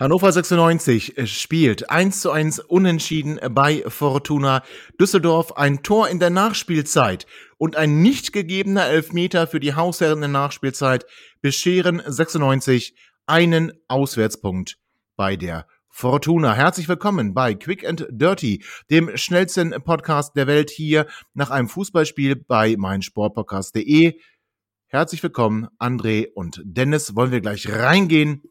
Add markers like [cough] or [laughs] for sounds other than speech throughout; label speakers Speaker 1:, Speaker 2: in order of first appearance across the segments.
Speaker 1: Hannover 96 spielt 1 zu 1 unentschieden bei Fortuna Düsseldorf. Ein Tor in der Nachspielzeit und ein nicht gegebener Elfmeter für die Hausherren in der Nachspielzeit bescheren 96 einen Auswärtspunkt bei der Fortuna. Herzlich willkommen bei Quick and Dirty, dem schnellsten Podcast der Welt hier nach einem Fußballspiel bei meinsportpodcast.de. Herzlich willkommen, André und Dennis. Wollen wir gleich reingehen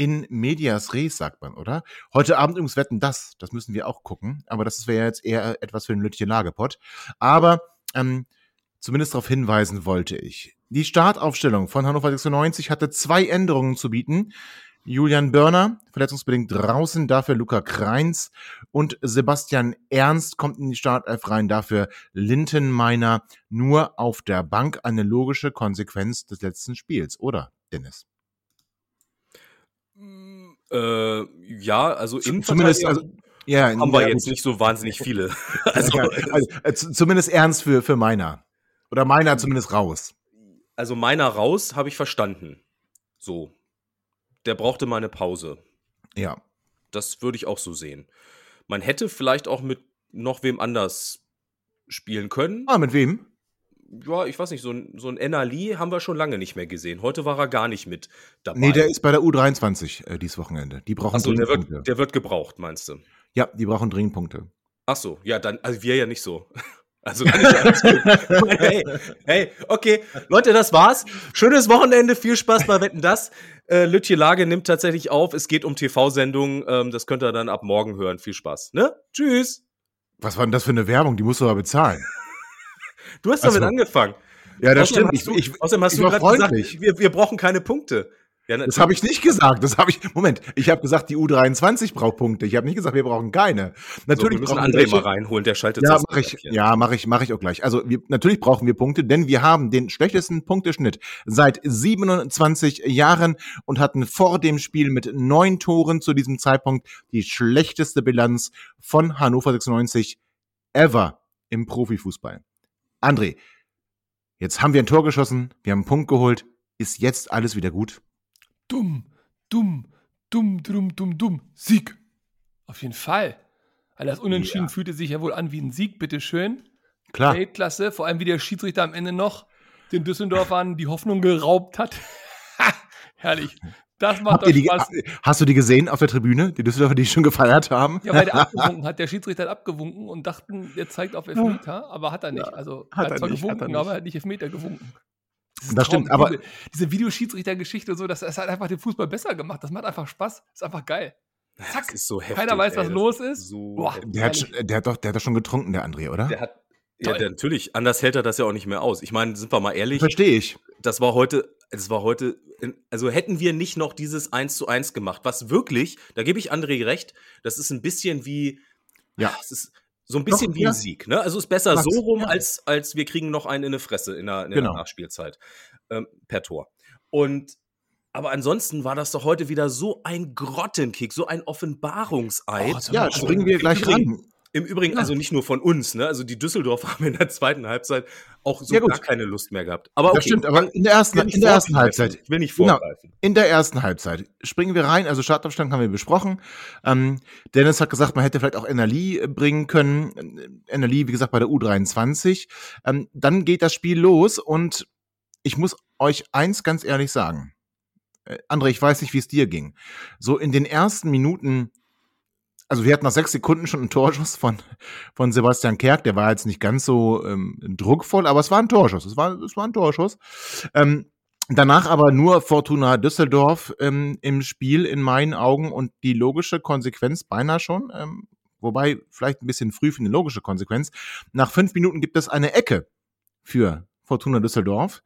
Speaker 1: in Medias Res, sagt man, oder? Heute Abend übrigens wetten das. Das müssen wir auch gucken. Aber das wäre jetzt eher etwas für den Lütchen Lagepott. Aber ähm, zumindest darauf hinweisen wollte ich. Die Startaufstellung von Hannover 96 hatte zwei Änderungen zu bieten. Julian Börner, verletzungsbedingt draußen, dafür Luca Kreins und Sebastian Ernst kommt in die Startelf rein, dafür Lintenmeiner nur auf der Bank. Eine logische Konsequenz des letzten Spiels, oder, Dennis?
Speaker 2: Äh, ja, also
Speaker 1: zumindest also, ja,
Speaker 2: haben wir jetzt nicht so wahnsinnig viele. [laughs]
Speaker 1: also, also, äh, zumindest ernst für für meiner oder meiner zumindest raus.
Speaker 2: Also meiner raus habe ich verstanden. So, der brauchte mal eine Pause.
Speaker 1: Ja,
Speaker 2: das würde ich auch so sehen. Man hätte vielleicht auch mit noch wem anders spielen können.
Speaker 1: Ah, mit wem?
Speaker 2: Ja, ich weiß nicht, so ein, so ein Enali haben wir schon lange nicht mehr gesehen. Heute war er gar nicht mit dabei.
Speaker 1: Nee, der ist bei der U23 äh, dieses Wochenende. Die brauchen
Speaker 2: Achso, der wird, der wird gebraucht, meinst du?
Speaker 1: Ja, die brauchen dringend Punkte.
Speaker 2: Ach so, ja, dann, also wir ja nicht so. [laughs] Also kann ich alles [laughs] gut. hey, hey, okay. Leute, das war's. Schönes Wochenende, viel Spaß bei Wetten das. Äh, Lütje Lage nimmt tatsächlich auf. Es geht um TV-Sendungen. Ähm, das könnt ihr dann ab morgen hören. Viel Spaß. Ne? Tschüss.
Speaker 1: Was war denn das für eine Werbung? Die musst du aber bezahlen. [laughs]
Speaker 2: Du hast damit angefangen.
Speaker 1: Ja, das außerdem
Speaker 2: stimmt. Du, ich, außerdem hast du gerade gesagt, wir, wir brauchen keine Punkte.
Speaker 1: Ja, das habe ich nicht gesagt. Das habe ich. Moment, ich habe gesagt, die U23 braucht Punkte. Ich habe nicht gesagt, wir brauchen keine. Natürlich
Speaker 2: so, wir müssen André mal reinholen. Der schaltet
Speaker 1: ja, mach ich, ja, mache ich, mache ich auch gleich. Also wir, natürlich brauchen wir Punkte, denn wir haben den schlechtesten Punkteschnitt seit 27 Jahren und hatten vor dem Spiel mit neun Toren zu diesem Zeitpunkt die schlechteste Bilanz von Hannover 96 ever im Profifußball. André, jetzt haben wir ein Tor geschossen, wir haben einen Punkt geholt. Ist jetzt alles wieder gut?
Speaker 3: Dumm, dumm, dumm, dumm, dumm, dumm. Sieg. Auf jeden Fall. Weil das Unentschieden ja. fühlte sich ja wohl an wie ein Sieg, bitteschön.
Speaker 1: Klar.
Speaker 3: Weltklasse, vor allem wie der Schiedsrichter am Ende noch den Düsseldorfern die Hoffnung geraubt hat. Herrlich. Das macht
Speaker 1: doch Spaß. Die, hast du die gesehen auf der Tribüne, die Düsseldorfer, die schon gefeiert haben?
Speaker 3: Ja, weil der [laughs] abgewunken hat. Der Schiedsrichter hat abgewunken und dachten, der zeigt auf Elfmeter, aber hat er nicht. Also
Speaker 1: hat er,
Speaker 3: hat zwar
Speaker 1: nicht,
Speaker 3: gewunken,
Speaker 1: hat er
Speaker 3: aber er hat nicht Elfmeter gewunken.
Speaker 1: Das, das stimmt, aber
Speaker 3: diese, Videoschiedsrichtergeschichte und so, das, das, hat einfach den Fußball besser gemacht. Das macht einfach Spaß. Das ist einfach geil.
Speaker 2: Zack. Das ist so heftig,
Speaker 3: Keiner weiß, was ey, los ist. So
Speaker 1: Boah, der, hat, der, hat doch, der hat doch schon getrunken, der André, oder?
Speaker 2: Der hat ja, der, natürlich. Anders hält er das ja auch nicht mehr aus. Ich meine, sind wir mal ehrlich.
Speaker 1: Verstehe ich.
Speaker 2: Das war heute, das war heute, also hätten wir nicht noch dieses 1 zu 1 gemacht, was wirklich, da gebe ich André recht, das ist ein bisschen wie, ja, es ist so ein bisschen Doch, wie ja. ein Sieg, ne? Also ist besser Max, so rum, ja. als, als wir kriegen noch einen in eine Fresse in der, in genau. der Nachspielzeit ähm, per Tor. Und aber ansonsten war das doch heute wieder so ein Grottenkick, so ein Offenbarungseid.
Speaker 1: Oh, ja, springen wir gleich rein.
Speaker 2: Im Übrigen, also nicht nur von uns, ne? Also die Düsseldorfer [laughs] haben in der zweiten Halbzeit auch so ja, gar keine Lust mehr gehabt.
Speaker 1: Aber okay. Das stimmt, aber in der ersten, in der ersten Halbzeit.
Speaker 2: Ich will nicht genau, vorgreifen.
Speaker 1: Genau, in der ersten Halbzeit springen wir rein. Also Startaufstand haben wir besprochen. Ähm, Dennis hat gesagt, man hätte vielleicht auch Enerli bringen können. Enerli, wie gesagt, bei der U23. Ähm, dann geht das Spiel los und ich muss euch eins ganz ehrlich sagen. Äh, André, ich weiß nicht, wie es dir ging. So in den ersten Minuten also wir hatten nach sechs Sekunden schon einen Torschuss von, von Sebastian Kerk. Der war jetzt nicht ganz so ähm, druckvoll, aber es war ein Torschuss. Es war, es war ein Torschuss. Ähm, danach aber nur Fortuna Düsseldorf ähm, im Spiel in meinen Augen und die logische Konsequenz beinahe schon. Ähm, wobei vielleicht ein bisschen früh für eine logische Konsequenz. Nach fünf Minuten gibt es eine Ecke für Fortuna Düsseldorf.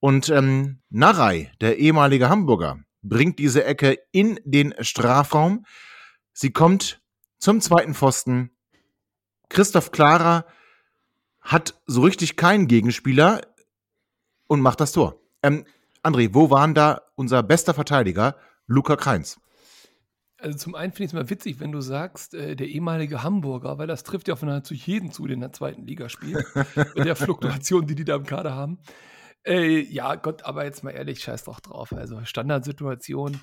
Speaker 1: Und ähm, Narei, der ehemalige Hamburger, bringt diese Ecke in den Strafraum. Sie kommt zum zweiten Pfosten. Christoph Klara hat so richtig keinen Gegenspieler und macht das Tor. Ähm, André, wo waren da unser bester Verteidiger, Luca Kreins?
Speaker 3: Also zum einen finde ich es mal witzig, wenn du sagst, äh, der ehemalige Hamburger, weil das trifft ja von nahezu jeden zu, der in der zweiten Liga spielt, [laughs] mit der Fluktuation, die die da im Kader haben. Äh, ja, Gott, aber jetzt mal ehrlich, scheiß doch drauf. Also Standardsituation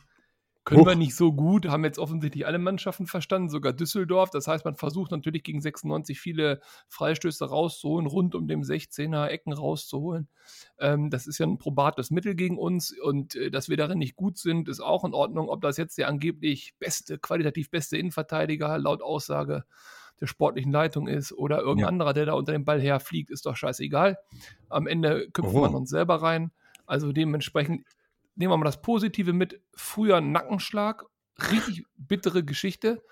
Speaker 3: können Huch. wir nicht so gut, haben jetzt offensichtlich alle Mannschaften verstanden, sogar Düsseldorf. Das heißt, man versucht natürlich gegen 96 viele Freistöße rauszuholen, rund um den 16er Ecken rauszuholen. Ähm, das ist ja ein probates Mittel gegen uns und äh, dass wir darin nicht gut sind, ist auch in Ordnung. Ob das jetzt der angeblich beste, qualitativ beste Innenverteidiger laut Aussage der sportlichen Leitung ist oder irgendein ja. anderer, der da unter dem Ball herfliegt, ist doch scheißegal. Am Ende köpfen wir uns selber rein. Also dementsprechend nehmen wir mal das Positive mit. Früher Nackenschlag, richtig bittere Geschichte.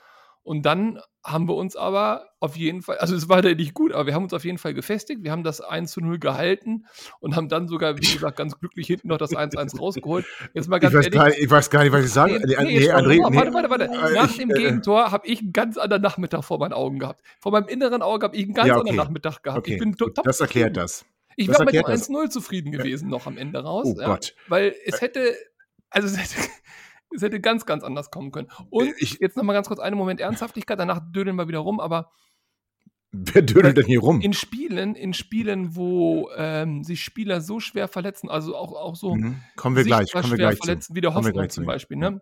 Speaker 3: Und dann haben wir uns aber auf jeden Fall, also es war da nicht gut, aber wir haben uns auf jeden Fall gefestigt. Wir haben das 1 zu 0 gehalten und haben dann sogar, wie gesagt, ganz glücklich hinten noch das 1-1 rausgeholt.
Speaker 1: Jetzt mal ganz ich, weiß ehrlich, nicht, ich weiß gar nicht, was ich sagen
Speaker 3: nee, nee, nee, André, nee, Warte, warte, warte. Äh, Nach ich, dem äh, Gegentor habe ich einen ganz anderen Nachmittag vor meinen Augen gehabt. Vor meinem inneren Auge habe ich einen ganz ja, okay. anderen Nachmittag gehabt.
Speaker 1: Okay. Ich bin top Das erklärt das.
Speaker 3: Ich wäre mit dem 1-0 zufrieden gewesen noch am Ende raus.
Speaker 1: Oh ja, Gott.
Speaker 3: Weil es hätte, also es hätte, [laughs] es hätte ganz, ganz anders kommen können. Und ich, jetzt nochmal ganz kurz einen Moment Ernsthaftigkeit, danach dödeln wir wieder rum, aber
Speaker 1: Wer dödelt denn hier rum?
Speaker 3: In Spielen, in Spielen, wo ähm, sich Spieler so schwer verletzen, also auch, auch so
Speaker 1: mhm. kommen wir gleich, kommen wir gleich
Speaker 3: verletzen, zu. wie der Hoffmann zum Beispiel, ne?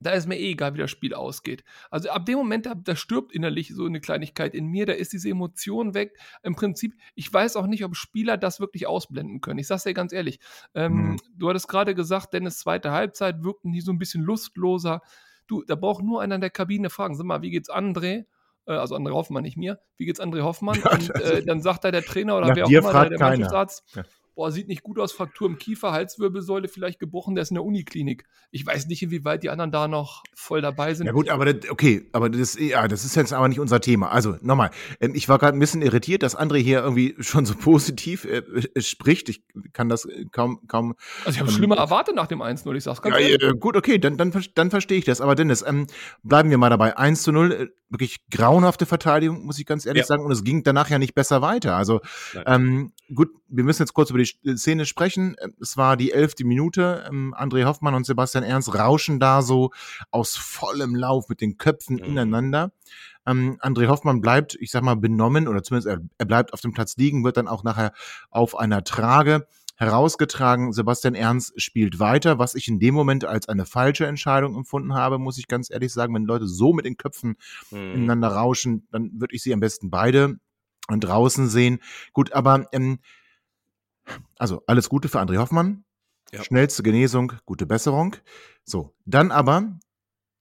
Speaker 3: Da ist mir eh egal, wie das Spiel ausgeht. Also ab dem Moment, da, da, stirbt innerlich so eine Kleinigkeit in mir, da ist diese Emotion weg. Im Prinzip, ich weiß auch nicht, ob Spieler das wirklich ausblenden können. Ich sag's dir ganz ehrlich. Ähm, mhm. Du hattest gerade gesagt, Dennis zweite Halbzeit wirkten die so ein bisschen lustloser. Du, da braucht nur einer in der Kabine fragen, sag mal, wie geht's André? Äh, also André Hoffmann, nicht mir. Wie geht's André Hoffmann? Und äh, dann sagt da der Trainer oder wer auch immer, der, der Mannschaftsarzt, ja boah, sieht nicht gut aus, Fraktur im Kiefer, Halswirbelsäule vielleicht gebrochen, der ist in der Uniklinik. Ich weiß nicht, inwieweit die anderen da noch voll dabei sind.
Speaker 1: Ja gut, aber das, okay, aber das, ja, das ist jetzt aber nicht unser Thema. Also nochmal, ähm, ich war gerade ein bisschen irritiert, dass André hier irgendwie [laughs] schon so positiv äh, äh spricht. Ich kann das äh, kaum, kaum.
Speaker 3: Also ich habe ähm, schlimmer erwartet nach dem 1-0, ich sag's
Speaker 1: ganz ja, ehrlich. Äh, gut, okay, dann, dann, dann verstehe ich das. Aber Dennis, ähm, bleiben wir mal dabei. 1 zu 0, äh, wirklich grauenhafte Verteidigung, muss ich ganz ehrlich ja. sagen. Und es ging danach ja nicht besser weiter. Also ähm, gut, wir müssen jetzt kurz über die Szene sprechen sprechen. Es war die elfte Minute. Ähm, André Hoffmann und Sebastian Ernst rauschen da so aus vollem Lauf mit den Köpfen mhm. ineinander. Ähm, André Hoffmann bleibt, ich sag mal, benommen oder zumindest er, er bleibt auf dem Platz liegen, wird dann auch nachher auf einer Trage herausgetragen. Sebastian Ernst spielt weiter, was ich in dem Moment als eine falsche Entscheidung empfunden habe, muss ich ganz ehrlich sagen. Wenn Leute so mit den Köpfen mhm. ineinander rauschen, dann würde ich sie am besten beide draußen sehen. Gut, aber ähm, also alles Gute für André Hoffmann. Ja. Schnellste Genesung, gute Besserung. So, dann aber,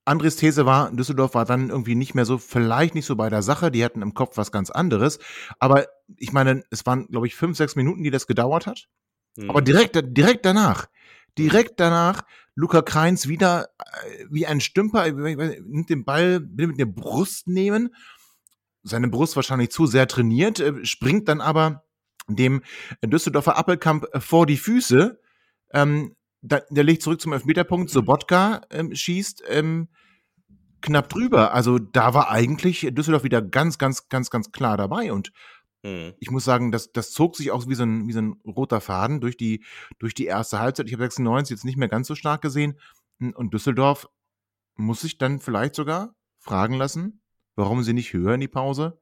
Speaker 1: Andres These war, Düsseldorf war dann irgendwie nicht mehr so, vielleicht nicht so bei der Sache, die hatten im Kopf was ganz anderes. Aber ich meine, es waren, glaube ich, fünf, sechs Minuten, die das gedauert hat. Mhm. Aber direkt, direkt danach, direkt danach, Luca Kreins wieder äh, wie ein Stümper, nimmt den Ball, will mit der Brust nehmen, seine Brust wahrscheinlich zu sehr trainiert, äh, springt dann aber dem Düsseldorfer Appelkamp äh, vor die Füße. Ähm, da, der legt zurück zum Elfmeterpunkt, Sobotka ähm, schießt ähm, knapp drüber. Also da war eigentlich Düsseldorf wieder ganz, ganz, ganz, ganz klar dabei. Und mhm. ich muss sagen, das, das zog sich auch wie so, ein, wie so ein roter Faden durch die, durch die erste Halbzeit. Ich habe 96 jetzt nicht mehr ganz so stark gesehen. Und Düsseldorf muss sich dann vielleicht sogar fragen lassen, warum sie nicht höher in die Pause,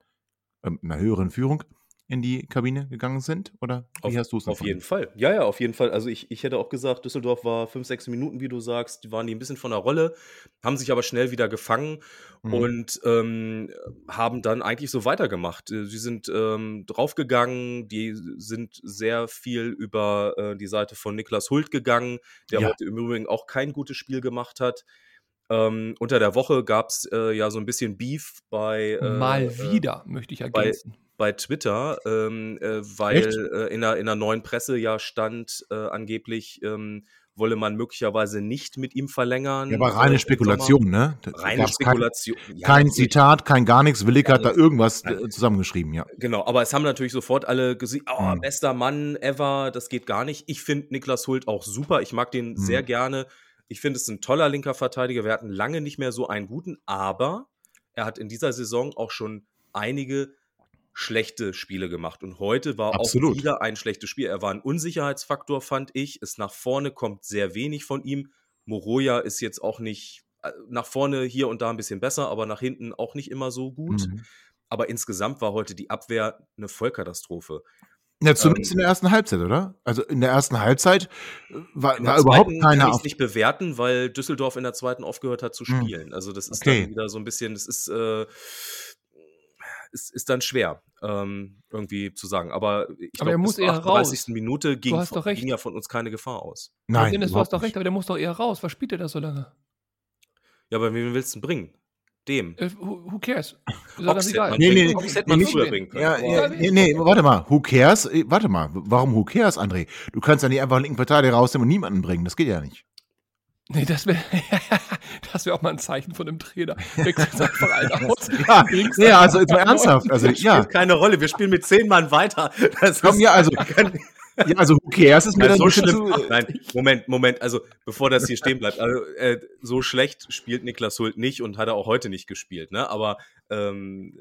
Speaker 1: äh, einer höheren Führung, in die Kabine gegangen sind? Oder
Speaker 2: wie auf, hast du es Auf jeden Fall. Ja, ja, auf jeden Fall. Also ich, ich hätte auch gesagt, Düsseldorf war fünf, sechs Minuten, wie du sagst, die waren die ein bisschen von der Rolle, haben sich aber schnell wieder gefangen mhm. und ähm, haben dann eigentlich so weitergemacht. Äh, sie sind ähm, draufgegangen, die sind sehr viel über äh, die Seite von Niklas Hult gegangen, der ja. heute im Übrigen auch kein gutes Spiel gemacht hat. Ähm, unter der Woche gab es äh, ja so ein bisschen Beef bei.
Speaker 3: Äh, Mal äh, wieder, möchte ich ergänzen.
Speaker 2: Bei, Twitter, ähm, äh, weil äh, in, der, in der neuen Presse ja stand, äh, angeblich ähm, wolle man möglicherweise nicht mit ihm verlängern.
Speaker 1: Ja, aber reine Spekulation, ne?
Speaker 2: Da reine Spekulation.
Speaker 1: Kein, ja, kein Zitat, kein gar nichts. Willig hat da irgendwas nein. zusammengeschrieben, ja.
Speaker 2: Genau, aber es haben natürlich sofort alle gesehen, oh, mhm. bester Mann ever, das geht gar nicht. Ich finde Niklas Hult auch super. Ich mag den mhm. sehr gerne. Ich finde es ein toller linker Verteidiger. Wir hatten lange nicht mehr so einen guten, aber er hat in dieser Saison auch schon einige schlechte Spiele gemacht. Und heute war Absolut. auch wieder ein schlechtes Spiel. Er war ein Unsicherheitsfaktor, fand ich. Es nach vorne kommt sehr wenig von ihm. Moroja ist jetzt auch nicht äh, nach vorne hier und da ein bisschen besser, aber nach hinten auch nicht immer so gut. Mhm. Aber insgesamt war heute die Abwehr eine Vollkatastrophe.
Speaker 1: Ja, zumindest ähm, in der ersten Halbzeit, oder? Also in der ersten Halbzeit äh, war, war überhaupt keiner
Speaker 2: kann ich nicht bewerten, weil Düsseldorf in der zweiten aufgehört hat zu hm. spielen. Also das ist okay. dann wieder so ein bisschen, das ist äh, ist, ist dann schwer ähm, irgendwie zu sagen. Aber ich glaube, bis zur 38. Raus. Minute ging, von, ging, ja von uns keine Gefahr aus.
Speaker 3: Nein, Dennis, du hast doch recht, aber der muss doch eher raus. Was spielt der da so lange?
Speaker 2: Ja, aber wen willst du denn bringen? Dem.
Speaker 3: Uh, who, cares?
Speaker 1: Ist das egal? Nee, nee, nee, hätte man nee, früher bringen können. Ja, ja, nee, nee, warte mal. Who cares? Äh, warte mal. Warum who cares, André? Du kannst ja nicht einfach einen linken Verteidiger rausnehmen und niemanden bringen. Das geht ja nicht.
Speaker 3: Nee, das wäre [laughs] das wär auch mal ein Zeichen von einem Trainer. Wechselt [laughs] einfach einen aus.
Speaker 1: ja, ja, also jetzt mal ernsthaft. Also,
Speaker 2: das ja. spielt keine Rolle. Wir spielen mit zehn Mann weiter.
Speaker 1: Das Komm, ja, also, ja, also who cares ist mir
Speaker 2: also so schlimm. Zu... Nein, Moment, Moment. Also bevor das hier stehen bleibt, also äh, so schlecht spielt Niklas Hult nicht und hat er auch heute nicht gespielt. Ne? Aber ähm,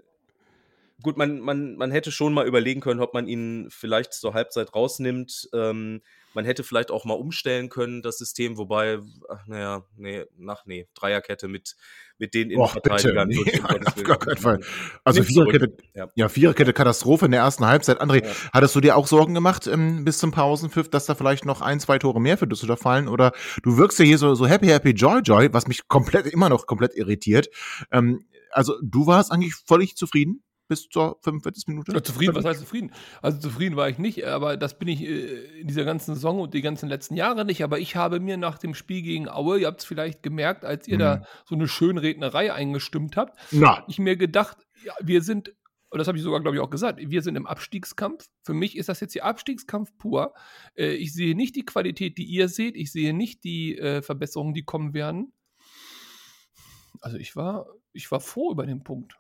Speaker 2: gut, man, man, man hätte schon mal überlegen können, ob man ihn vielleicht zur Halbzeit rausnimmt. Ähm, man hätte vielleicht auch mal umstellen können, das System, wobei, ach, naja, nee, nach, nee, Dreierkette mit, mit den
Speaker 1: Innenverteidigern. Nee, [laughs] auf gar keinen Fall. Also Viererkette, ja. ja, Viererkette Katastrophe in der ersten Halbzeit. André, ja. hattest du dir auch Sorgen gemacht ähm, bis zum Pausenpfiff, dass da vielleicht noch ein, zwei Tore mehr für Düsseldorf fallen? Oder du wirkst ja hier so, so happy, happy, joy, joy, was mich komplett, [laughs] immer noch komplett irritiert. Ähm, also du warst eigentlich völlig zufrieden? Bis zur 45. Minute?
Speaker 3: Ja, zufrieden, was heißt zufrieden? Also zufrieden war ich nicht, aber das bin ich äh, in dieser ganzen Saison und die ganzen letzten Jahre nicht. Aber ich habe mir nach dem Spiel gegen Aue, ihr habt es vielleicht gemerkt, als ihr mhm. da so eine Schönrednerei eingestimmt habt, Na. ich mir gedacht, ja, wir sind und das habe ich sogar, glaube ich, auch gesagt, wir sind im Abstiegskampf. Für mich ist das jetzt hier Abstiegskampf pur. Äh, ich sehe nicht die Qualität, die ihr seht. Ich sehe nicht die äh, Verbesserungen, die kommen werden. Also ich war, ich war froh über den Punkt.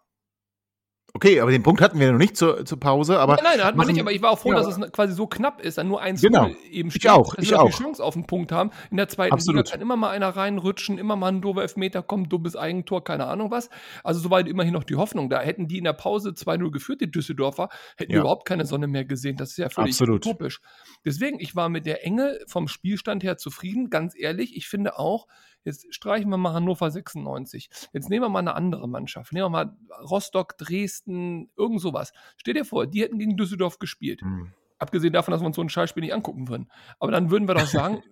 Speaker 1: Okay, aber den Punkt hatten wir noch nicht zur, zur Pause. Aber
Speaker 3: nein, nein, hatten wir nicht, aber ich war auch froh, ja. dass es quasi so knapp ist, dann nur eins
Speaker 1: genau.
Speaker 3: eben
Speaker 1: steht, ich auch,
Speaker 3: dass
Speaker 1: ich
Speaker 3: wir
Speaker 1: auch.
Speaker 3: die Chance auf den Punkt haben. In der zweiten Absolut. Liga kann immer mal einer reinrutschen, immer mal ein doofer Elfmeter kommen, dummes Eigentor, keine Ahnung was. Also soweit immerhin noch die Hoffnung da. Hätten die in der Pause 2-0 geführt, die Düsseldorfer, hätten ja. überhaupt keine Sonne mehr gesehen. Das ist ja völlig
Speaker 1: Absolut.
Speaker 3: utopisch. Deswegen, ich war mit der Enge vom Spielstand her zufrieden, ganz ehrlich. Ich finde auch, Jetzt streichen wir mal Hannover 96. Jetzt nehmen wir mal eine andere Mannschaft. Nehmen wir mal Rostock, Dresden, irgend sowas. Stell dir vor, die hätten gegen Düsseldorf gespielt. Mhm. Abgesehen davon, dass wir uns so ein Scheißspiel nicht angucken würden. Aber dann würden wir doch [laughs] sagen,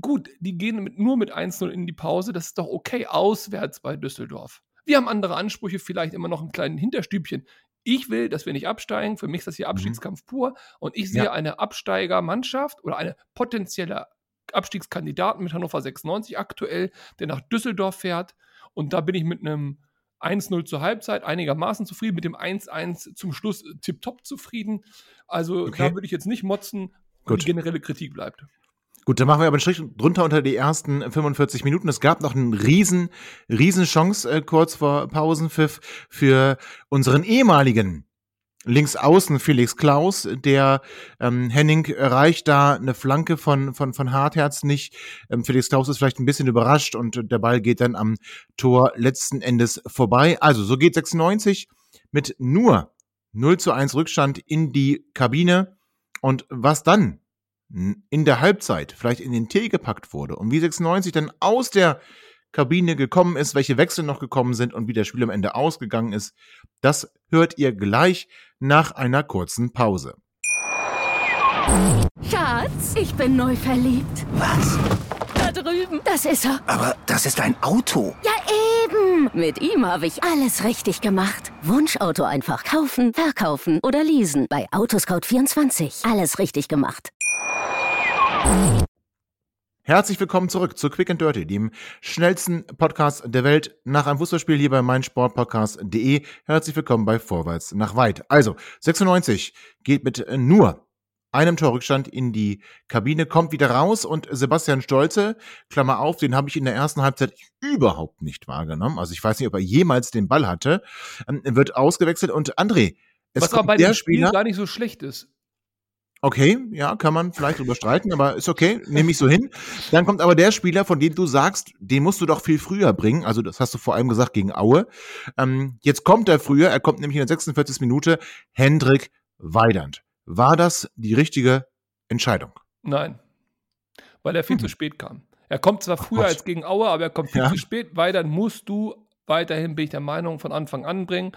Speaker 3: gut, die gehen mit, nur mit 1-0 in die Pause. Das ist doch okay auswärts bei Düsseldorf. Wir haben andere Ansprüche, vielleicht immer noch ein kleines Hinterstübchen. Ich will, dass wir nicht absteigen. Für mich ist das hier mhm. Abstiegskampf pur. Und ich sehe ja. eine Absteigermannschaft oder eine potenzielle Abstiegskandidaten mit Hannover 96 aktuell, der nach Düsseldorf fährt. Und da bin ich mit einem 1-0 zur Halbzeit einigermaßen zufrieden, mit dem 1-1 zum Schluss äh, tipptopp zufrieden. Also okay. da würde ich jetzt nicht motzen, Gut. die generelle Kritik bleibt.
Speaker 1: Gut, dann machen wir aber einen Strich drunter unter die ersten 45 Minuten. Es gab noch eine riesen, riesen Chance äh, kurz vor Pausenpfiff für unseren ehemaligen links außen Felix Klaus, der ähm, Henning erreicht da eine Flanke von, von, von Hartherz nicht. Ähm, Felix Klaus ist vielleicht ein bisschen überrascht und der Ball geht dann am Tor letzten Endes vorbei. Also, so geht 96 mit nur 0 zu 1 Rückstand in die Kabine. Und was dann in der Halbzeit vielleicht in den Tee gepackt wurde und wie 96 dann aus der Kabine gekommen ist, welche Wechsel noch gekommen sind und wie das Spiel am Ende ausgegangen ist, das hört ihr gleich nach einer kurzen Pause.
Speaker 4: Schatz, ich bin neu verliebt.
Speaker 5: Was?
Speaker 4: Da drüben. Das ist er.
Speaker 5: Aber das ist ein Auto.
Speaker 4: Ja, eben. Mit ihm habe ich alles richtig gemacht. Wunschauto einfach kaufen, verkaufen oder leasen. Bei Autoscout24. Alles richtig gemacht.
Speaker 1: Herzlich willkommen zurück zu Quick and Dirty, dem schnellsten Podcast der Welt nach einem Fußballspiel hier bei meinsportpodcast.de. Herzlich willkommen bei Vorwärts nach Weit. Also, 96 geht mit nur einem Torrückstand in die Kabine, kommt wieder raus und Sebastian Stolze, Klammer auf, den habe ich in der ersten Halbzeit überhaupt nicht wahrgenommen. Also ich weiß nicht, ob er jemals den Ball hatte, ähm, wird ausgewechselt und André,
Speaker 3: es Was aber bei dem Spiel Spieler, gar nicht so schlecht ist.
Speaker 1: Okay, ja, kann man vielleicht drüber streiten, aber ist okay, nehme ich so hin. Dann kommt aber der Spieler, von dem du sagst, den musst du doch viel früher bringen. Also das hast du vor allem gesagt gegen Aue. Ähm, jetzt kommt er früher, er kommt nämlich in der 46. Minute, Hendrik Weidand. War das die richtige Entscheidung?
Speaker 3: Nein, weil er viel hm. zu spät kam. Er kommt zwar früher als gegen Aue, aber er kommt viel ja. zu spät. Weidand musst du weiterhin, bin ich der Meinung, von Anfang an bringen.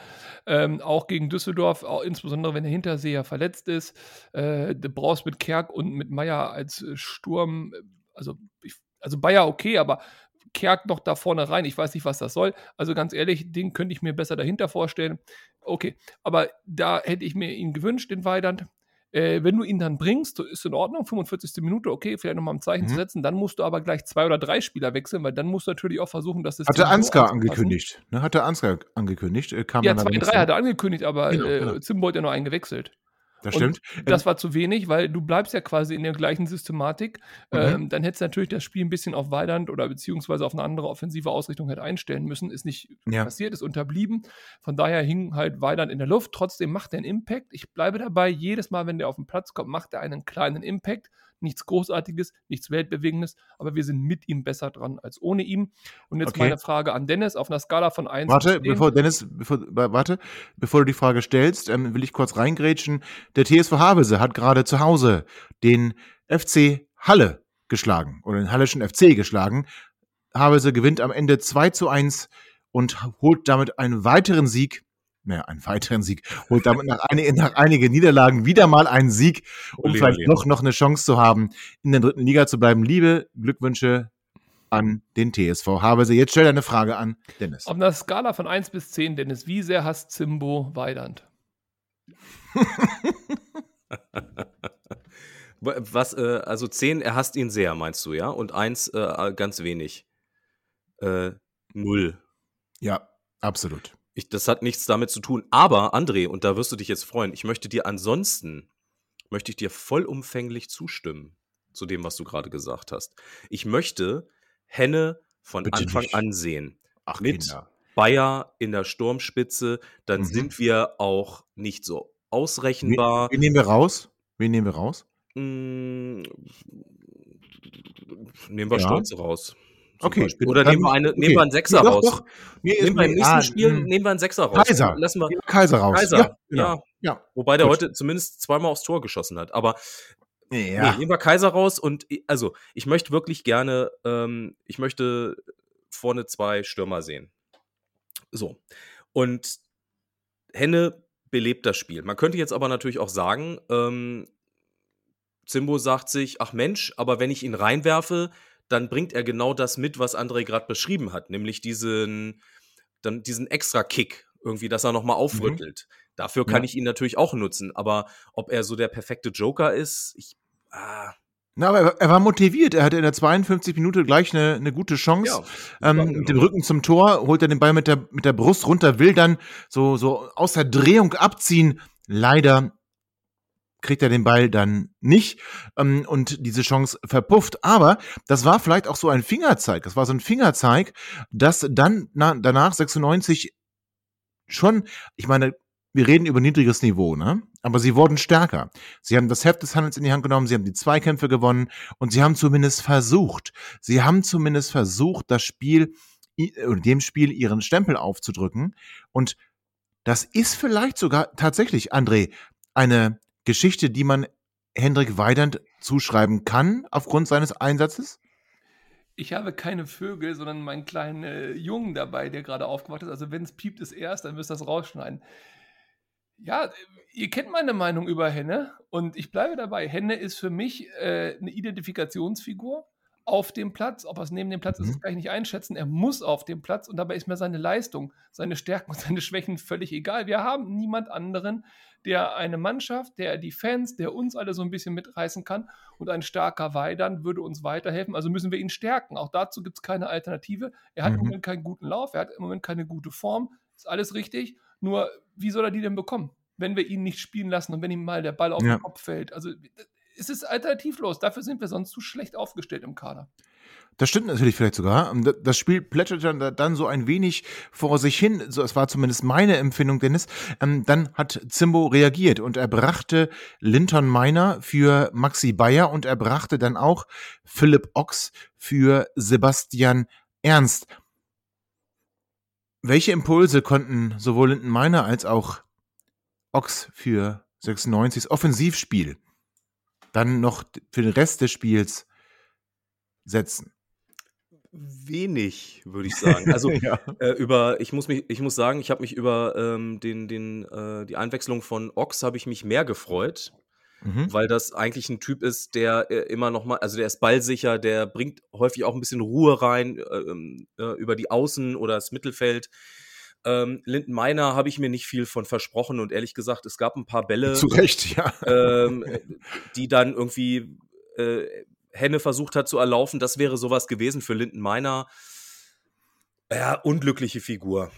Speaker 3: Ähm, auch gegen Düsseldorf, auch insbesondere wenn der Hinterseher verletzt ist. Äh, du brauchst mit Kerk und mit Meier als äh, Sturm, äh, also, ich, also Bayer okay, aber Kerk noch da vorne rein. Ich weiß nicht, was das soll. Also ganz ehrlich, den könnte ich mir besser dahinter vorstellen. Okay, aber da hätte ich mir ihn gewünscht, den Weidand. Äh, wenn du ihn dann bringst, ist in Ordnung, 45. Minute, okay, vielleicht nochmal ein Zeichen mhm. zu setzen, dann musst du aber gleich zwei oder drei Spieler wechseln, weil dann musst du natürlich auch versuchen, dass es.
Speaker 1: Hat der Ansgar so angekündigt, ne? Hat der Ansgar angekündigt,
Speaker 3: äh, kam Ja, zwei, drei hat er angekündigt, aber genau, äh, genau. Zimbo hat ja noch einen gewechselt.
Speaker 1: Das stimmt.
Speaker 3: Und das war zu wenig, weil du bleibst ja quasi in der gleichen Systematik. Mhm. Ähm, dann hättest du natürlich das Spiel ein bisschen auf Weidand oder beziehungsweise auf eine andere offensive Ausrichtung halt einstellen müssen. Ist nicht ja. passiert, ist unterblieben. Von daher hing halt Weidand in der Luft. Trotzdem macht er einen Impact. Ich bleibe dabei, jedes Mal, wenn der auf den Platz kommt, macht er einen kleinen Impact nichts Großartiges, nichts Weltbewegendes, aber wir sind mit ihm besser dran als ohne ihn. Und jetzt okay. meine Frage an Dennis auf einer Skala von 1
Speaker 1: Warte, bevor Dennis, bevor, warte, bevor du die Frage stellst, ähm, will ich kurz reingrätschen. Der TSV Havelse hat gerade zu Hause den FC Halle geschlagen oder den Hallischen FC geschlagen. Havelse gewinnt am Ende 2 zu 1 und holt damit einen weiteren Sieg naja, einen weiteren Sieg, holt damit nach, ein, nach einigen Niederlagen wieder mal einen Sieg, um vielleicht noch, noch eine Chance zu haben, in der dritten Liga zu bleiben. Liebe Glückwünsche an den TSV Havelse. Jetzt stell deine Frage an Dennis.
Speaker 3: Auf einer Skala von 1 bis 10, Dennis, wie sehr hasst Zimbo Weidand? [laughs]
Speaker 2: Was, äh, also 10, er hasst ihn sehr, meinst du, ja? Und 1 äh, ganz wenig. Äh, null.
Speaker 1: Ja, absolut.
Speaker 2: Ich, das hat nichts damit zu tun. Aber, André, und da wirst du dich jetzt freuen, ich möchte dir ansonsten, möchte ich dir vollumfänglich zustimmen zu dem, was du gerade gesagt hast. Ich möchte Henne von Bitte Anfang nicht. an sehen.
Speaker 1: Ach, mit Kinder.
Speaker 2: Bayer in der Sturmspitze, dann mhm. sind wir auch nicht so ausrechenbar.
Speaker 1: Wen, wen nehmen wir raus? Wen nehmen wir raus?
Speaker 2: Hm, nehmen wir ja. Stolze raus.
Speaker 1: Okay.
Speaker 2: Beispiel. Oder nehmen wir, eine, okay. nehmen wir einen Sechser doch, raus. Doch. Nehmen wir im nächsten ah, Spiel hm. nehmen wir einen Sechser raus.
Speaker 1: Kaiser.
Speaker 2: Lassen wir
Speaker 1: Kaiser raus.
Speaker 2: Kaiser, ja. Genau. ja. ja. Wobei der Gut. heute zumindest zweimal aufs Tor geschossen hat. Aber ja. nee, nehmen wir Kaiser raus und also ich möchte wirklich gerne, ähm, ich möchte vorne zwei Stürmer sehen. So. Und Henne belebt das Spiel. Man könnte jetzt aber natürlich auch sagen, ähm, Zimbo sagt sich, ach Mensch, aber wenn ich ihn reinwerfe, dann bringt er genau das mit, was André gerade beschrieben hat, nämlich diesen, dann diesen extra Kick, irgendwie, dass er nochmal mhm. aufrüttelt. Mhm. Dafür kann ja. ich ihn natürlich auch nutzen, aber ob er so der perfekte Joker ist, ich. Ah.
Speaker 1: Na, aber er war motiviert. Er hatte in der 52 Minute gleich eine, eine gute Chance. Ja, ähm, mit dem Rücken zum Tor, holt er den Ball mit der, mit der Brust runter, will dann so, so aus der Drehung abziehen. Leider kriegt er den Ball dann nicht ähm, und diese Chance verpufft. Aber das war vielleicht auch so ein Fingerzeig. Das war so ein Fingerzeig, dass dann na, danach 96 schon, ich meine, wir reden über niedriges Niveau, ne? Aber sie wurden stärker. Sie haben das Heft des Handels in die Hand genommen, sie haben die Zweikämpfe gewonnen und sie haben zumindest versucht, sie haben zumindest versucht, das Spiel, dem Spiel ihren Stempel aufzudrücken. Und das ist vielleicht sogar tatsächlich, André, eine Geschichte, die man Hendrik Weidand zuschreiben kann aufgrund seines Einsatzes?
Speaker 3: Ich habe keine Vögel, sondern meinen kleinen äh, Jungen dabei, der gerade aufgewacht ist. Also wenn es piept, ist erst, dann müsst ihr das rausschneiden. Ja, ihr kennt meine Meinung über Henne und ich bleibe dabei. Henne ist für mich äh, eine Identifikationsfigur auf dem Platz. Ob er es neben dem Platz ist,
Speaker 1: Mhm.
Speaker 3: das kann ich nicht einschätzen. Er muss auf dem Platz und dabei ist mir seine Leistung, seine Stärken und [laughs] seine Schwächen völlig egal. Wir haben niemand anderen, der eine Mannschaft, der die Fans, der uns alle so ein bisschen mitreißen kann und ein starker Weidern würde uns weiterhelfen. Also müssen wir ihn stärken. Auch dazu gibt es keine Alternative. Er hat im
Speaker 1: Mhm.
Speaker 3: Moment keinen guten Lauf, er hat im Moment keine gute Form. Ist alles richtig. Nur, wie soll er die denn bekommen, wenn wir ihn nicht spielen lassen und wenn ihm mal der Ball auf
Speaker 1: Ja.
Speaker 3: den Kopf fällt? Also es ist alternativlos. Dafür sind wir sonst zu schlecht aufgestellt im Kader.
Speaker 1: Das stimmt natürlich vielleicht sogar. Da- Das Spiel plätschert dann, so ein wenig vor sich hin. So, es war zumindest meine Empfindung, Dennis. Ähm, dann hat Zimbo reagiert und er brachte Linton Meiner für Maxi Bayer und er brachte dann auch Philipp Ochs für Sebastian Ernst. Welche Impulse konnten sowohl Linton Meiner als auch Ochs für 96 Offensivspiel dann noch für den Rest des Spiels setzen?
Speaker 2: Wenig, würde ich sagen. Also [laughs]
Speaker 1: ja.
Speaker 2: äh, über, ich muss mich, ich muss sagen, ich habe mich über ähm, den, den, äh, die Einwechslung von Ox habe ich mich mehr gefreut,
Speaker 1: Mhm.
Speaker 2: weil das eigentlich ein Typ ist, der äh, immer noch mal, also der ist ballsicher, der bringt häufig auch ein bisschen Ruhe rein äh, ähm, äh, über die Außen oder das Mittelfeld. Ähm, Linden Meiner habe ich mir nicht viel von versprochen und ehrlich gesagt, es gab ein paar Bälle,
Speaker 1: Zu Recht, ja.
Speaker 2: ähm, die dann irgendwie äh, Henne versucht hat zu erlaufen. Das wäre sowas gewesen für Linden Meiner. Ja, unglückliche Figur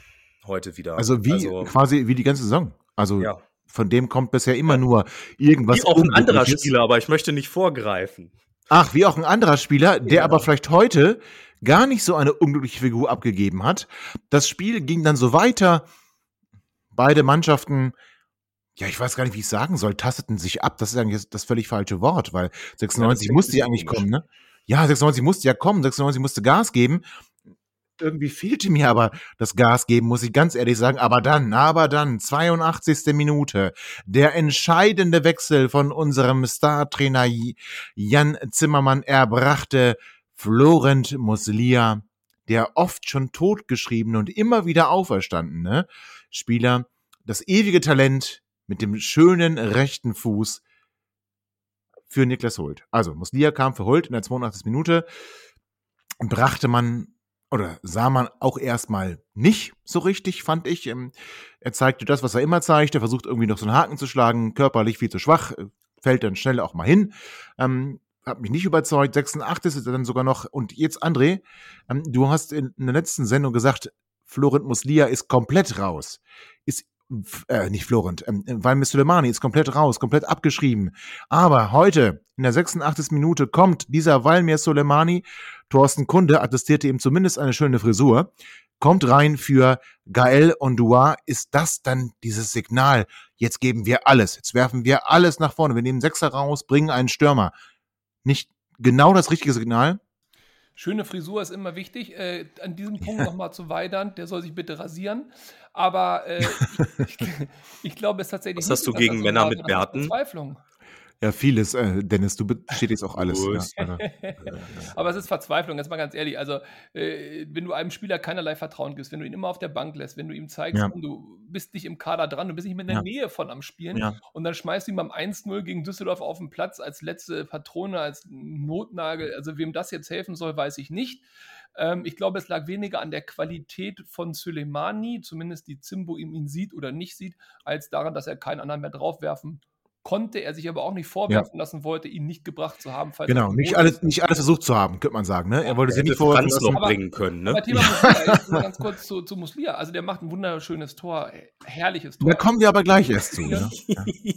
Speaker 2: heute wieder.
Speaker 1: Also wie quasi wie die ganze Saison. Also
Speaker 2: ja.
Speaker 1: von dem kommt bisher immer nur irgendwas.
Speaker 2: Wie auch ein anderer. Spieler, aber ich möchte nicht vorgreifen.
Speaker 1: Ach, wie auch ein anderer Spieler, der
Speaker 2: Ja.
Speaker 1: aber vielleicht heute gar nicht so eine unglückliche Figur abgegeben hat. Das Spiel ging dann so weiter. Beide Mannschaften, ja, ich weiß gar nicht, wie ich sagen soll, tasteten sich ab. Das ist eigentlich das völlig falsche Wort, weil 96
Speaker 2: Ja,
Speaker 1: musste ja eigentlich
Speaker 2: komisch.
Speaker 1: kommen, ne? Ja, 96 musste ja kommen, 96 musste Gas geben. Irgendwie fehlte mir aber das Gas geben, muss ich ganz ehrlich sagen. Aber dann, aber dann, 82. Minute, der entscheidende Wechsel von unserem Startrainer Jan Zimmermann. Er brachte Florent Muslia, der oft schon totgeschriebene und immer wieder auferstandene Spieler, das ewige Talent mit dem schönen rechten Fuß für Niklas Hult. Also, Muslia kam für Hult in der 82. Minute, brachte man oder sah man auch erstmal nicht so richtig, fand ich. Ähm, Er zeigte das, was er immer zeigt. Er versucht irgendwie noch so einen Haken zu schlagen, körperlich viel zu schwach, äh, fällt dann schnell auch mal hin. Ähm, hat mich nicht überzeugt. 86 ist er dann sogar noch. Und jetzt, André, ähm, du hast in, in der letzten Sendung gesagt, Florent Muslia ist komplett raus. Ist, äh, nicht Florent, ähm, Valmis Soleimani ist komplett raus, komplett abgeschrieben. Aber heute, in der 86. Minute, kommt dieser Valmir Soleimani, Thorsten Kunde attestierte ihm zumindest eine schöne Frisur, kommt rein für Gael Ondua. Ist das dann dieses Signal? Jetzt geben wir alles. Jetzt werfen wir alles nach vorne. Wir nehmen Sechser raus, bringen einen Stürmer. Nicht genau das richtige Signal?
Speaker 3: Schöne Frisur ist immer wichtig. Äh, an diesem Punkt nochmal zu Weidern, der soll sich bitte rasieren. Aber äh, [laughs] ich, ich, ich glaube es tatsächlich
Speaker 2: Was hast du gegen Männer mit Bärten?
Speaker 3: Verzweiflung.
Speaker 1: Ja, vieles, äh, Dennis, du bestätigst auch alles. Ja, [laughs]
Speaker 3: Aber es ist Verzweiflung, jetzt mal ganz ehrlich. Also, äh, wenn du einem Spieler keinerlei Vertrauen gibst, wenn du ihn immer auf der Bank lässt, wenn du ihm zeigst,
Speaker 1: Ja.
Speaker 3: du bist nicht im Kader dran, du bist nicht mehr in der
Speaker 1: Ja.
Speaker 3: Nähe von am Spielen und dann schmeißt du ihn beim 1-0 gegen Düsseldorf auf den Platz als letzte Patrone, als Notnagel. Also, wem das jetzt helfen soll, weiß ich nicht. Ähm, ich glaube, es lag weniger an der Qualität von Soleimani, zumindest die Zimbo ihm ihn sieht oder nicht sieht, als daran, dass er keinen anderen mehr draufwerfen konnte. Er sich aber auch nicht vorwerfen lassen wollte, ihn nicht gebracht zu haben. Falls
Speaker 1: Genau, nicht alles,
Speaker 3: ist.
Speaker 1: nicht alles versucht zu haben, könnte man sagen. Ne? Er wollte sich
Speaker 2: Hätte
Speaker 1: nicht vorwerfen
Speaker 2: Franz
Speaker 1: lassen.
Speaker 2: bringen können,
Speaker 3: Aber
Speaker 2: ne?
Speaker 3: Thema Muslia, jetzt mal ganz kurz zu, zu Muslia. Also der macht ein wunderschönes Tor, herrliches Tor.
Speaker 1: Da kommen wir aber gleich erst zu. Ne? [laughs]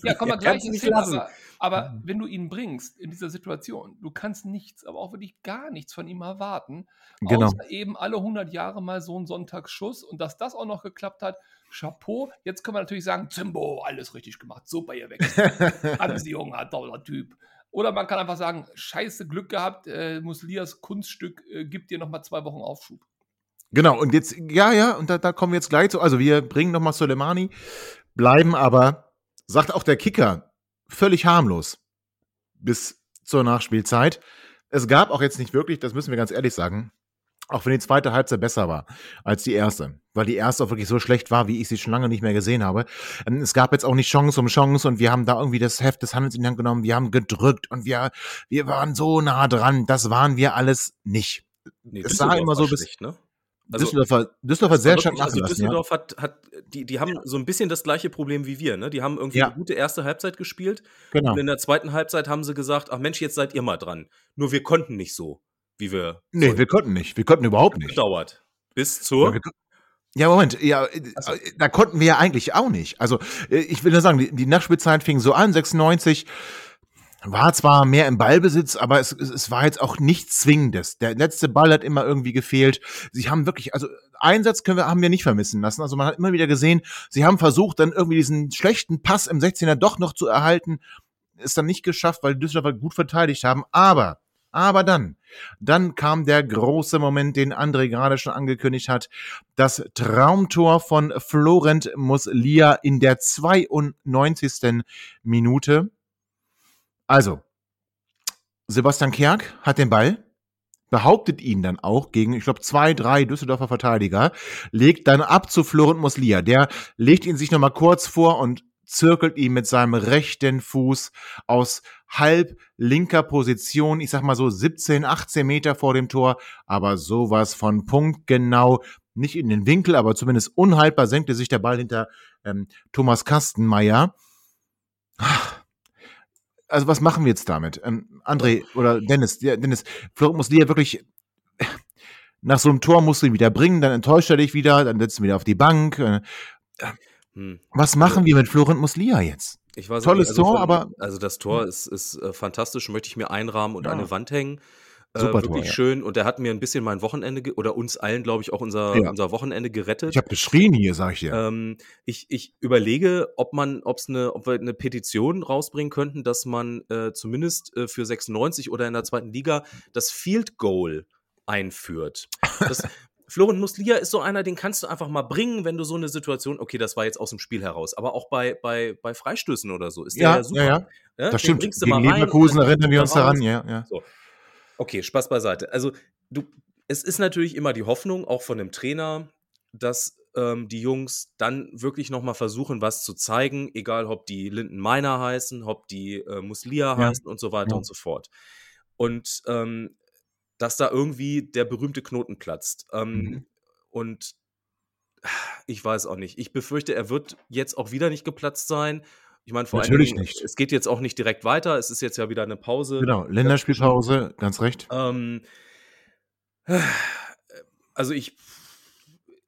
Speaker 3: ja, komm mal
Speaker 2: Er
Speaker 3: gleich
Speaker 2: nicht
Speaker 3: Thema,
Speaker 2: lassen.
Speaker 3: aber, aber wenn du ihn bringst in dieser Situation, du kannst nichts, aber auch wirklich gar nichts von ihm erwarten.
Speaker 1: Genau.
Speaker 3: Außer eben alle 100 Jahre mal so ein Sonntagsschuss und dass das auch noch geklappt hat, Chapeau. Jetzt können wir natürlich sagen, Zimbo, alles richtig gemacht, super ihr weg. [laughs] Anziehung hat toller Typ. Oder man kann einfach sagen, scheiße Glück gehabt, äh, Muslias Kunststück äh, gibt dir nochmal zwei Wochen Aufschub.
Speaker 1: Genau, und jetzt, ja, ja, und da, da kommen wir jetzt gleich zu. Also wir bringen nochmal Soleimani, bleiben aber, sagt auch der Kicker, völlig harmlos bis zur Nachspielzeit. Es gab auch jetzt nicht wirklich, das müssen wir ganz ehrlich sagen, Auch wenn die zweite Halbzeit besser war als die erste. Weil die erste auch wirklich so schlecht war, wie ich sie schon lange nicht mehr gesehen habe. Ähm, es gab jetzt auch nicht Chance um Chance und wir haben da irgendwie das Heft des Handels in die Hand genommen. Wir haben gedrückt und wir, wir waren so nah dran. Das waren wir alles nicht.
Speaker 2: Nee,
Speaker 1: es sah
Speaker 2: Düsseldorf
Speaker 1: immer so
Speaker 2: war
Speaker 1: bis.
Speaker 2: schlecht, ne? Also,
Speaker 1: Düsseldorfer, Düsseldorfer sehr
Speaker 2: Aber
Speaker 1: stark
Speaker 2: wirklich, also
Speaker 1: lassen. Ja.
Speaker 2: Düsseldorf hat, hat die, die haben so ein bisschen das gleiche Problem wie wir. Ne? Die haben irgendwie
Speaker 1: Ja.
Speaker 2: eine gute erste Halbzeit gespielt.
Speaker 1: Genau.
Speaker 2: Und in der zweiten Halbzeit haben sie gesagt, ach Mensch, jetzt seid ihr mal dran. Nur wir konnten nicht so, wie wir
Speaker 1: Nee,
Speaker 2: sollten.
Speaker 1: wir konnten nicht. Wir konnten überhaupt nicht.
Speaker 2: gedauert. Bis
Speaker 1: Ja,
Speaker 2: zur
Speaker 1: kon- ja, Moment, ja,
Speaker 2: Ach so.
Speaker 1: äh, da konnten wir ja eigentlich auch nicht. Also, äh, ich will nur sagen, die, die Nachspielzeit fing so an, 96, war zwar mehr im Ballbesitz, aber es, es, es war jetzt auch nichts Zwingendes. Der letzte Ball hat immer irgendwie gefehlt. Sie haben wirklich, also Einsatz können wir, haben wir nicht vermissen lassen. Also man hat immer wieder gesehen, sie haben versucht, dann irgendwie diesen schlechten Pass im 16er doch noch zu erhalten. Ist dann nicht geschafft, weil die Düsseldorfer gut verteidigt haben. Aber, aber dann, dann kam der große Moment, den André gerade schon angekündigt hat. Das Traumtor von Florent Muslia in der 92. Minute. Also, Sebastian Kerk hat den Ball, behauptet ihn dann auch gegen, ich glaube, zwei, drei Düsseldorfer Verteidiger, legt dann ab zu Florent Muslia. Der legt ihn sich nochmal kurz vor und zirkelt ihn mit seinem rechten Fuß aus halb linker Position, ich sag mal so 17, 18 Meter vor dem Tor, aber sowas von punktgenau, nicht in den Winkel, aber zumindest unhaltbar senkte sich der Ball hinter ähm, Thomas Kastenmeier. Also was machen wir jetzt damit? Ähm, André oder Dennis, ja, Dennis, Florent Muslia wirklich nach so einem Tor musst du ihn wieder bringen, dann enttäuscht er dich wieder, dann setzt du ihn wieder auf die Bank. Äh,
Speaker 2: hm.
Speaker 1: Was machen wir mit Florent Muslia jetzt? Tolles
Speaker 2: nicht, also
Speaker 1: Tor,
Speaker 2: von-
Speaker 1: aber-
Speaker 2: Also das Tor ist, ist äh, fantastisch, möchte ich mir einrahmen und
Speaker 1: Ja.
Speaker 2: an eine Wand hängen. Äh,
Speaker 1: Super Tor,
Speaker 2: wirklich
Speaker 1: ja.
Speaker 2: schön. Und der hat mir ein bisschen mein Wochenende, oder uns allen, glaube ich, auch unser,
Speaker 1: Ja.
Speaker 2: unser Wochenende gerettet.
Speaker 1: Ich habe geschrien hier, sag ich dir.
Speaker 2: Ähm, ich, ich überlege, ob man, ob's eine, ob wir eine Petition rausbringen könnten, dass man äh, zumindest äh, für 96 oder in der zweiten Liga das Field Goal einführt. Das, [laughs] Florian Muslia ist so einer, den kannst du einfach mal bringen, wenn du so eine Situation, okay, das war jetzt aus dem Spiel heraus, aber auch bei, bei, bei Freistößen oder so ist der ja,
Speaker 1: ja,
Speaker 2: super.
Speaker 1: ja, ja,
Speaker 2: ne?
Speaker 1: das
Speaker 2: Den
Speaker 1: stimmt.
Speaker 2: bringst du
Speaker 1: Gegen Leverkusen erinnern wir uns daran, ja, ja.
Speaker 2: So. Okay, Spaß beiseite. Also, du, es ist natürlich immer die Hoffnung, auch von dem Trainer, dass ähm, die Jungs dann wirklich nochmal versuchen, was zu zeigen, egal ob die Linden Miner heißen, ob die äh, Muslia
Speaker 1: Ja.
Speaker 2: heißen und so weiter
Speaker 1: Ja.
Speaker 2: und so fort. Und ähm, dass da irgendwie der berühmte Knoten platzt. Ähm,
Speaker 1: Mhm.
Speaker 2: Und ich weiß auch nicht. Ich befürchte, er wird jetzt auch wieder nicht geplatzt sein. Ich meine, vor
Speaker 1: Natürlich
Speaker 2: Dingen,
Speaker 1: nicht.
Speaker 2: es geht jetzt auch nicht direkt weiter. Es ist jetzt ja wieder eine Pause.
Speaker 1: Genau, Länderspielpause, ganz recht.
Speaker 2: Ähm, also ich,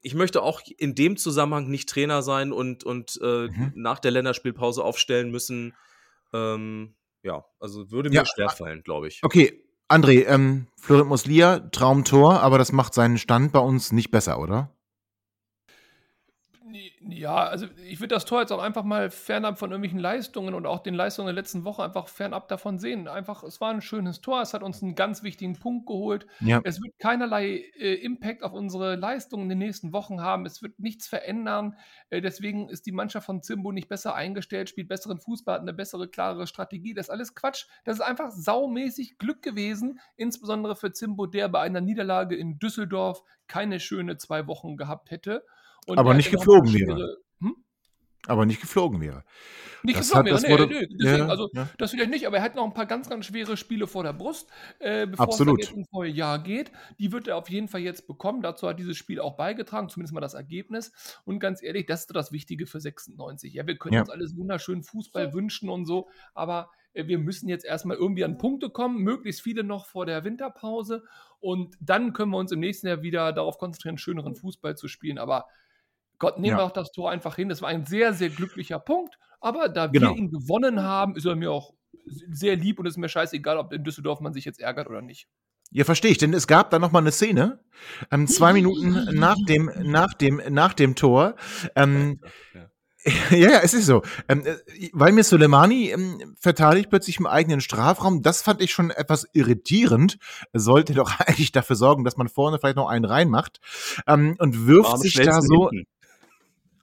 Speaker 2: ich möchte auch in dem Zusammenhang nicht Trainer sein und, und äh,
Speaker 1: Mhm.
Speaker 2: nach der Länderspielpause aufstellen müssen. Ähm, ja, also würde mir
Speaker 1: Ja,
Speaker 2: schwerfallen, glaube ich.
Speaker 1: Okay, André, ähm, Florent Muslia, Traumtor, aber das macht seinen Stand bei uns nicht besser, oder?
Speaker 3: Ja, also ich würde das Tor jetzt auch einfach mal fernab von irgendwelchen Leistungen und auch den Leistungen der letzten Woche einfach fernab davon sehen. Einfach, es war ein schönes Tor, es hat uns einen ganz wichtigen Punkt geholt.
Speaker 1: Ja.
Speaker 3: Es wird keinerlei äh, Impact auf unsere Leistungen in den nächsten Wochen haben. Es wird nichts verändern. Äh, deswegen ist die Mannschaft von Zimbo nicht besser eingestellt, spielt besseren Fußball, hat eine bessere, klarere Strategie. Das ist alles Quatsch. Das ist einfach saumäßig Glück gewesen, insbesondere für Zimbo, der bei einer Niederlage in Düsseldorf keine schöne zwei Wochen gehabt hätte. Und
Speaker 1: Aber
Speaker 3: er
Speaker 1: nicht geflogen wäre.
Speaker 3: Hm?
Speaker 1: Aber nicht geflogen wäre.
Speaker 3: Nicht
Speaker 1: Das
Speaker 3: geflogen
Speaker 1: hat-
Speaker 3: wäre,
Speaker 1: das
Speaker 3: nee,
Speaker 1: wurde-
Speaker 3: nee, deswegen,
Speaker 1: ja,
Speaker 3: also
Speaker 1: ja.
Speaker 3: das vielleicht nicht, aber er hat noch ein paar ganz, ganz schwere Spiele vor der Brust, äh, bevor
Speaker 1: Absolut.
Speaker 3: es ins neue Jahr geht. Die wird er auf jeden Fall jetzt bekommen. Dazu hat dieses Spiel auch beigetragen, zumindest mal das Ergebnis. Und ganz ehrlich, das ist das Wichtige für 96. Ja, wir können
Speaker 1: Ja.
Speaker 3: uns alles wunderschönen Fußball wünschen und so, aber äh, wir müssen jetzt erstmal irgendwie an Punkte kommen, möglichst viele noch vor der Winterpause. Und dann können wir uns im nächsten Jahr wieder darauf konzentrieren, schöneren Fußball zu spielen. Aber Gott, nehmen
Speaker 1: Ja.
Speaker 3: wir auch das Tor einfach hin. Das war ein sehr, sehr glücklicher Punkt. Aber da
Speaker 1: Genau.
Speaker 3: wir ihn gewonnen haben, ist er mir auch sehr lieb und ist mir scheißegal, ob in Düsseldorf man sich jetzt ärgert oder nicht.
Speaker 1: Ja, verstehe ich, denn es gab da noch mal eine Szene, ähm, zwei Minuten nach dem, nach dem, nach dem Tor. Ähm, ja, [laughs] ja, es ist so. Ähm, äh, weil mir Soleimani ähm, verteidigt plötzlich im eigenen Strafraum, das fand ich schon etwas irritierend. Er sollte doch [laughs] eigentlich dafür sorgen, dass man vorne vielleicht noch einen reinmacht. Ähm, und wirft sich da so.
Speaker 2: hinten.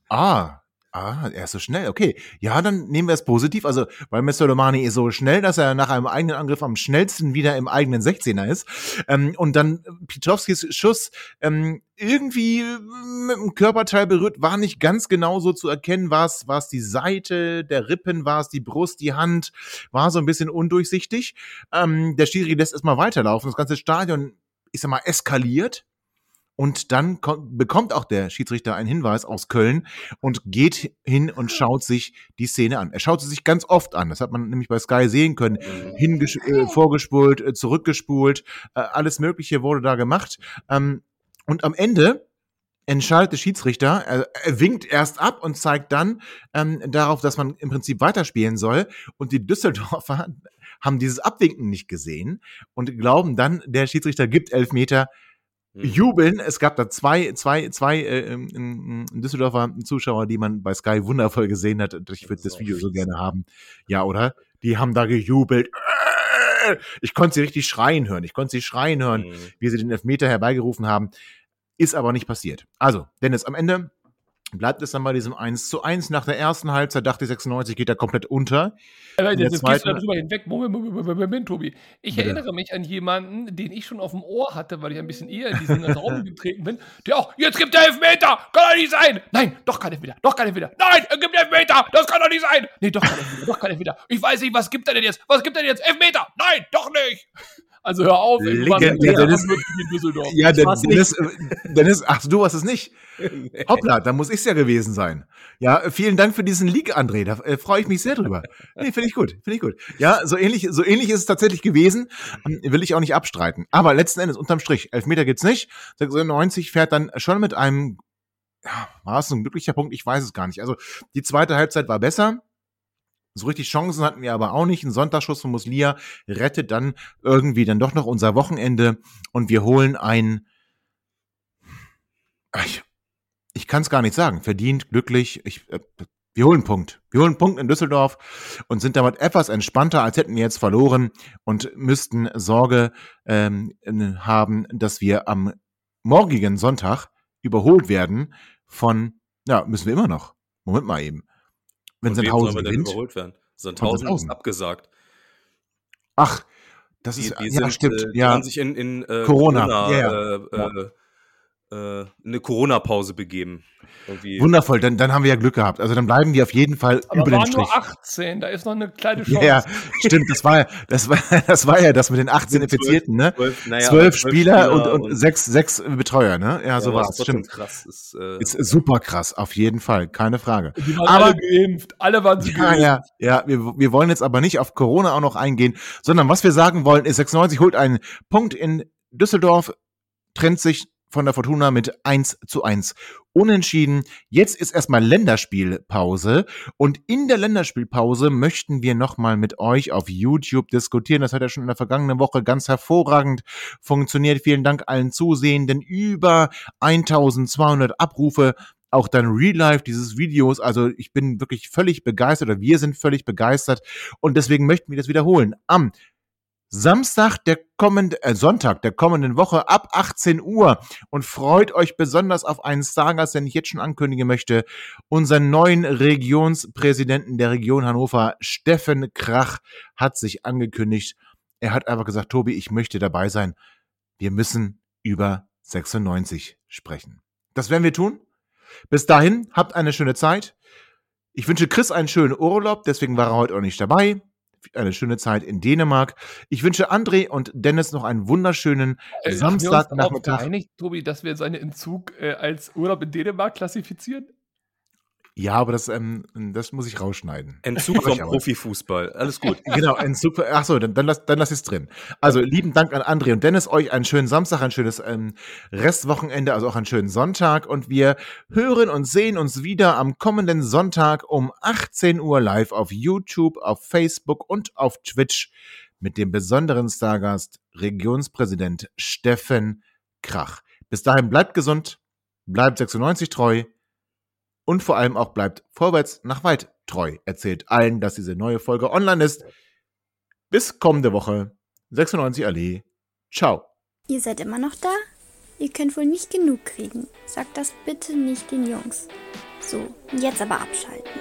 Speaker 1: Ah, Ah, er ist so schnell, okay. Ja, dann nehmen wir es positiv. Also, weil Mr. Domani ist so schnell, dass er nach einem eigenen Angriff am schnellsten wieder im eigenen 16er ist. Ähm, und dann Pietowskis Schuss ähm, irgendwie mit dem Körperteil berührt, war nicht ganz genau so zu erkennen. War es, war es die Seite der Rippen, war es die Brust, die Hand, war so ein bisschen undurchsichtig. Ähm, der Schiri lässt erstmal weiterlaufen. Das ganze Stadion, ich sag mal, eskaliert. Und dann bekommt auch der Schiedsrichter einen Hinweis aus Köln und geht hin und schaut sich die Szene an. Er schaut sie sich ganz oft an. Das hat man nämlich bei Sky sehen können. Hinges äh, vorgespult, äh, zurückgespult, äh, alles Mögliche wurde da gemacht. Ähm, und am Ende entscheidet der Schiedsrichter, er, er, winkt erst ab und zeigt dann ähm, darauf, dass man im Prinzip weiterspielen soll. Und die Düsseldorfer [laughs] haben dieses Abwinken nicht gesehen und glauben dann, der Schiedsrichter gibt elf Meter Mhm. Jubeln. Es gab da zwei, zwei, zwei äh, in, in Düsseldorfer Zuschauer, die man bei Sky wundervoll gesehen hat. Ich würde das Video so gerne haben. Ja, oder? Die haben da gejubelt. Ich konnte sie richtig schreien hören. Ich konnte sie schreien hören, mhm. wie sie den Elfmeter herbeigerufen haben. Ist aber nicht passiert. Also, Dennis, am Ende bleibt es dann bei diesem 1 zu 1. Nach der ersten Halbzeit dachte ich 96 geht er komplett unter.
Speaker 3: Aber jetzt gehst du darüber hinweg. Moment, Moment, Moment, Tobi. Ich Bitte. erinnere mich an jemanden, den ich schon auf dem Ohr hatte, weil ich ein bisschen eher in diesen Raum getreten bin, der auch, jetzt gibt er Elfmeter! Kann doch nicht sein! Nein, doch kein Elfmeter, doch kein Elfmeter! Nein, er gibt Elfmeter! Das kann doch nicht sein! Nee, doch kein Elfmeter, doch kein Elfmeter! Ich weiß nicht, was gibt er denn jetzt? Was gibt er denn jetzt? Elfmeter! Nein, doch nicht! Also hör auf,
Speaker 1: Legendär, ja, Dennis, in Düsseldorf. Ja, Dennis, Dennis, Dennis, ach du warst es nicht. Nee. Hoppla, da muss ich es ja gewesen sein. Ja, vielen Dank für diesen Leak, André. Da äh, freue ich mich sehr drüber. Nee, finde ich gut, finde ich gut. Ja, so ähnlich, so ähnlich ist es tatsächlich gewesen. Ähm, will ich auch nicht abstreiten. Aber letzten Endes, unterm Strich, Elfmeter gibt's nicht. 96 fährt dann schon mit einem, ja, war es ein glücklicher Punkt? Ich weiß es gar nicht. Also, die zweite Halbzeit war besser. So richtig Chancen hatten wir aber auch nicht. Ein Sonntagsschuss von Muslia rettet dann irgendwie dann doch noch unser Wochenende und wir holen ein, ich, ich kann es gar nicht sagen, verdient, glücklich. Ich, äh, wir holen einen Punkt. Wir holen einen Punkt in Düsseldorf und sind damit etwas entspannter, als hätten wir jetzt verloren und müssten Sorge ähm, haben, dass wir am morgigen Sonntag überholt werden von, ja, müssen wir immer noch. Moment mal eben.
Speaker 2: Wenn Von Sandhausen gewinnt. Überholt werden? Sandhausen ist abgesagt.
Speaker 1: Ach, das ist,
Speaker 2: die, ja, sind, stimmt. Äh, die ja. haben sich in, in äh,
Speaker 1: Corona,
Speaker 2: Corona yeah. äh, äh äh, eine Corona-Pause begeben.
Speaker 1: Irgendwie. Wundervoll, dann, dann haben wir ja Glück gehabt. Also dann bleiben wir auf jeden Fall
Speaker 3: Aber
Speaker 1: über den Strich.
Speaker 3: nur 18, da ist noch eine kleine Chance.
Speaker 1: Ja, stimmt, das war, das war, [laughs] das war ja das mit den 18 Infizierten, ne? 12, naja, 12 Spieler, Spieler und, und, und, sechs, sechs Betreuer, ne? Ja, so ja, war es, stimmt.
Speaker 2: Krass,
Speaker 1: ist, äh, ist super krass, auf jeden Fall, keine Frage.
Speaker 3: Die waren aber, alle geimpft, alle waren sie
Speaker 1: ja, geimpft. Ja, ja, wir, wir wollen jetzt aber nicht auf Corona auch noch eingehen, sondern was wir sagen wollen, ist 96 holt einen Punkt in Düsseldorf, trennt sich von der Fortuna mit 1 zu 1 unentschieden. Jetzt ist erstmal Länderspielpause und in der Länderspielpause möchten wir nochmal mit euch auf YouTube diskutieren. Das hat ja schon in der vergangenen Woche ganz hervorragend funktioniert. Vielen Dank allen Zusehenden. Über 1200 Abrufe auch dann Real Life dieses Videos. Also ich bin wirklich völlig begeistert oder wir sind völlig begeistert und deswegen möchten wir das wiederholen. Am Samstag der kommende, äh, Sonntag der kommenden Woche ab 18 Uhr und freut euch besonders auf einen Stargast, den ich jetzt schon ankündigen möchte, unseren neuen Regionspräsidenten der Region Hannover, Steffen Krach, hat sich angekündigt. Er hat einfach gesagt, Tobi, ich möchte dabei sein. Wir müssen über 96 sprechen. Das werden wir tun. Bis dahin, habt eine schöne Zeit. Ich wünsche Chris einen schönen Urlaub, deswegen war er heute auch nicht dabei eine schöne Zeit in Dänemark. Ich wünsche André und Dennis noch einen wunderschönen äh, Samstagnachmittag.
Speaker 3: Einig, Tobi, dass wir seinen Entzug äh, als Urlaub in Dänemark klassifizieren?
Speaker 1: Ja, aber das, ähm, das muss ich rausschneiden.
Speaker 2: Entzug vom Profifußball. Alles gut. [laughs]
Speaker 1: genau, Entzug. Achso, dann, dann, lass, dann lass es drin. Also, lieben Dank an André und Dennis. Euch einen schönen Samstag, ein schönes ähm, Restwochenende, also auch einen schönen Sonntag. Und wir hören und sehen uns wieder am kommenden Sonntag um 18 Uhr live auf YouTube, auf Facebook und auf Twitch mit dem besonderen Stargast Regionspräsident Steffen Krach. Bis dahin bleibt gesund, bleibt 96 treu und vor allem auch bleibt vorwärts nach weit treu. Erzählt allen, dass diese neue Folge online ist. Bis kommende Woche. 96 Allee. Ciao.
Speaker 6: Ihr seid immer noch da? Ihr könnt wohl nicht genug kriegen. Sagt das bitte nicht den Jungs. So, jetzt aber abschalten.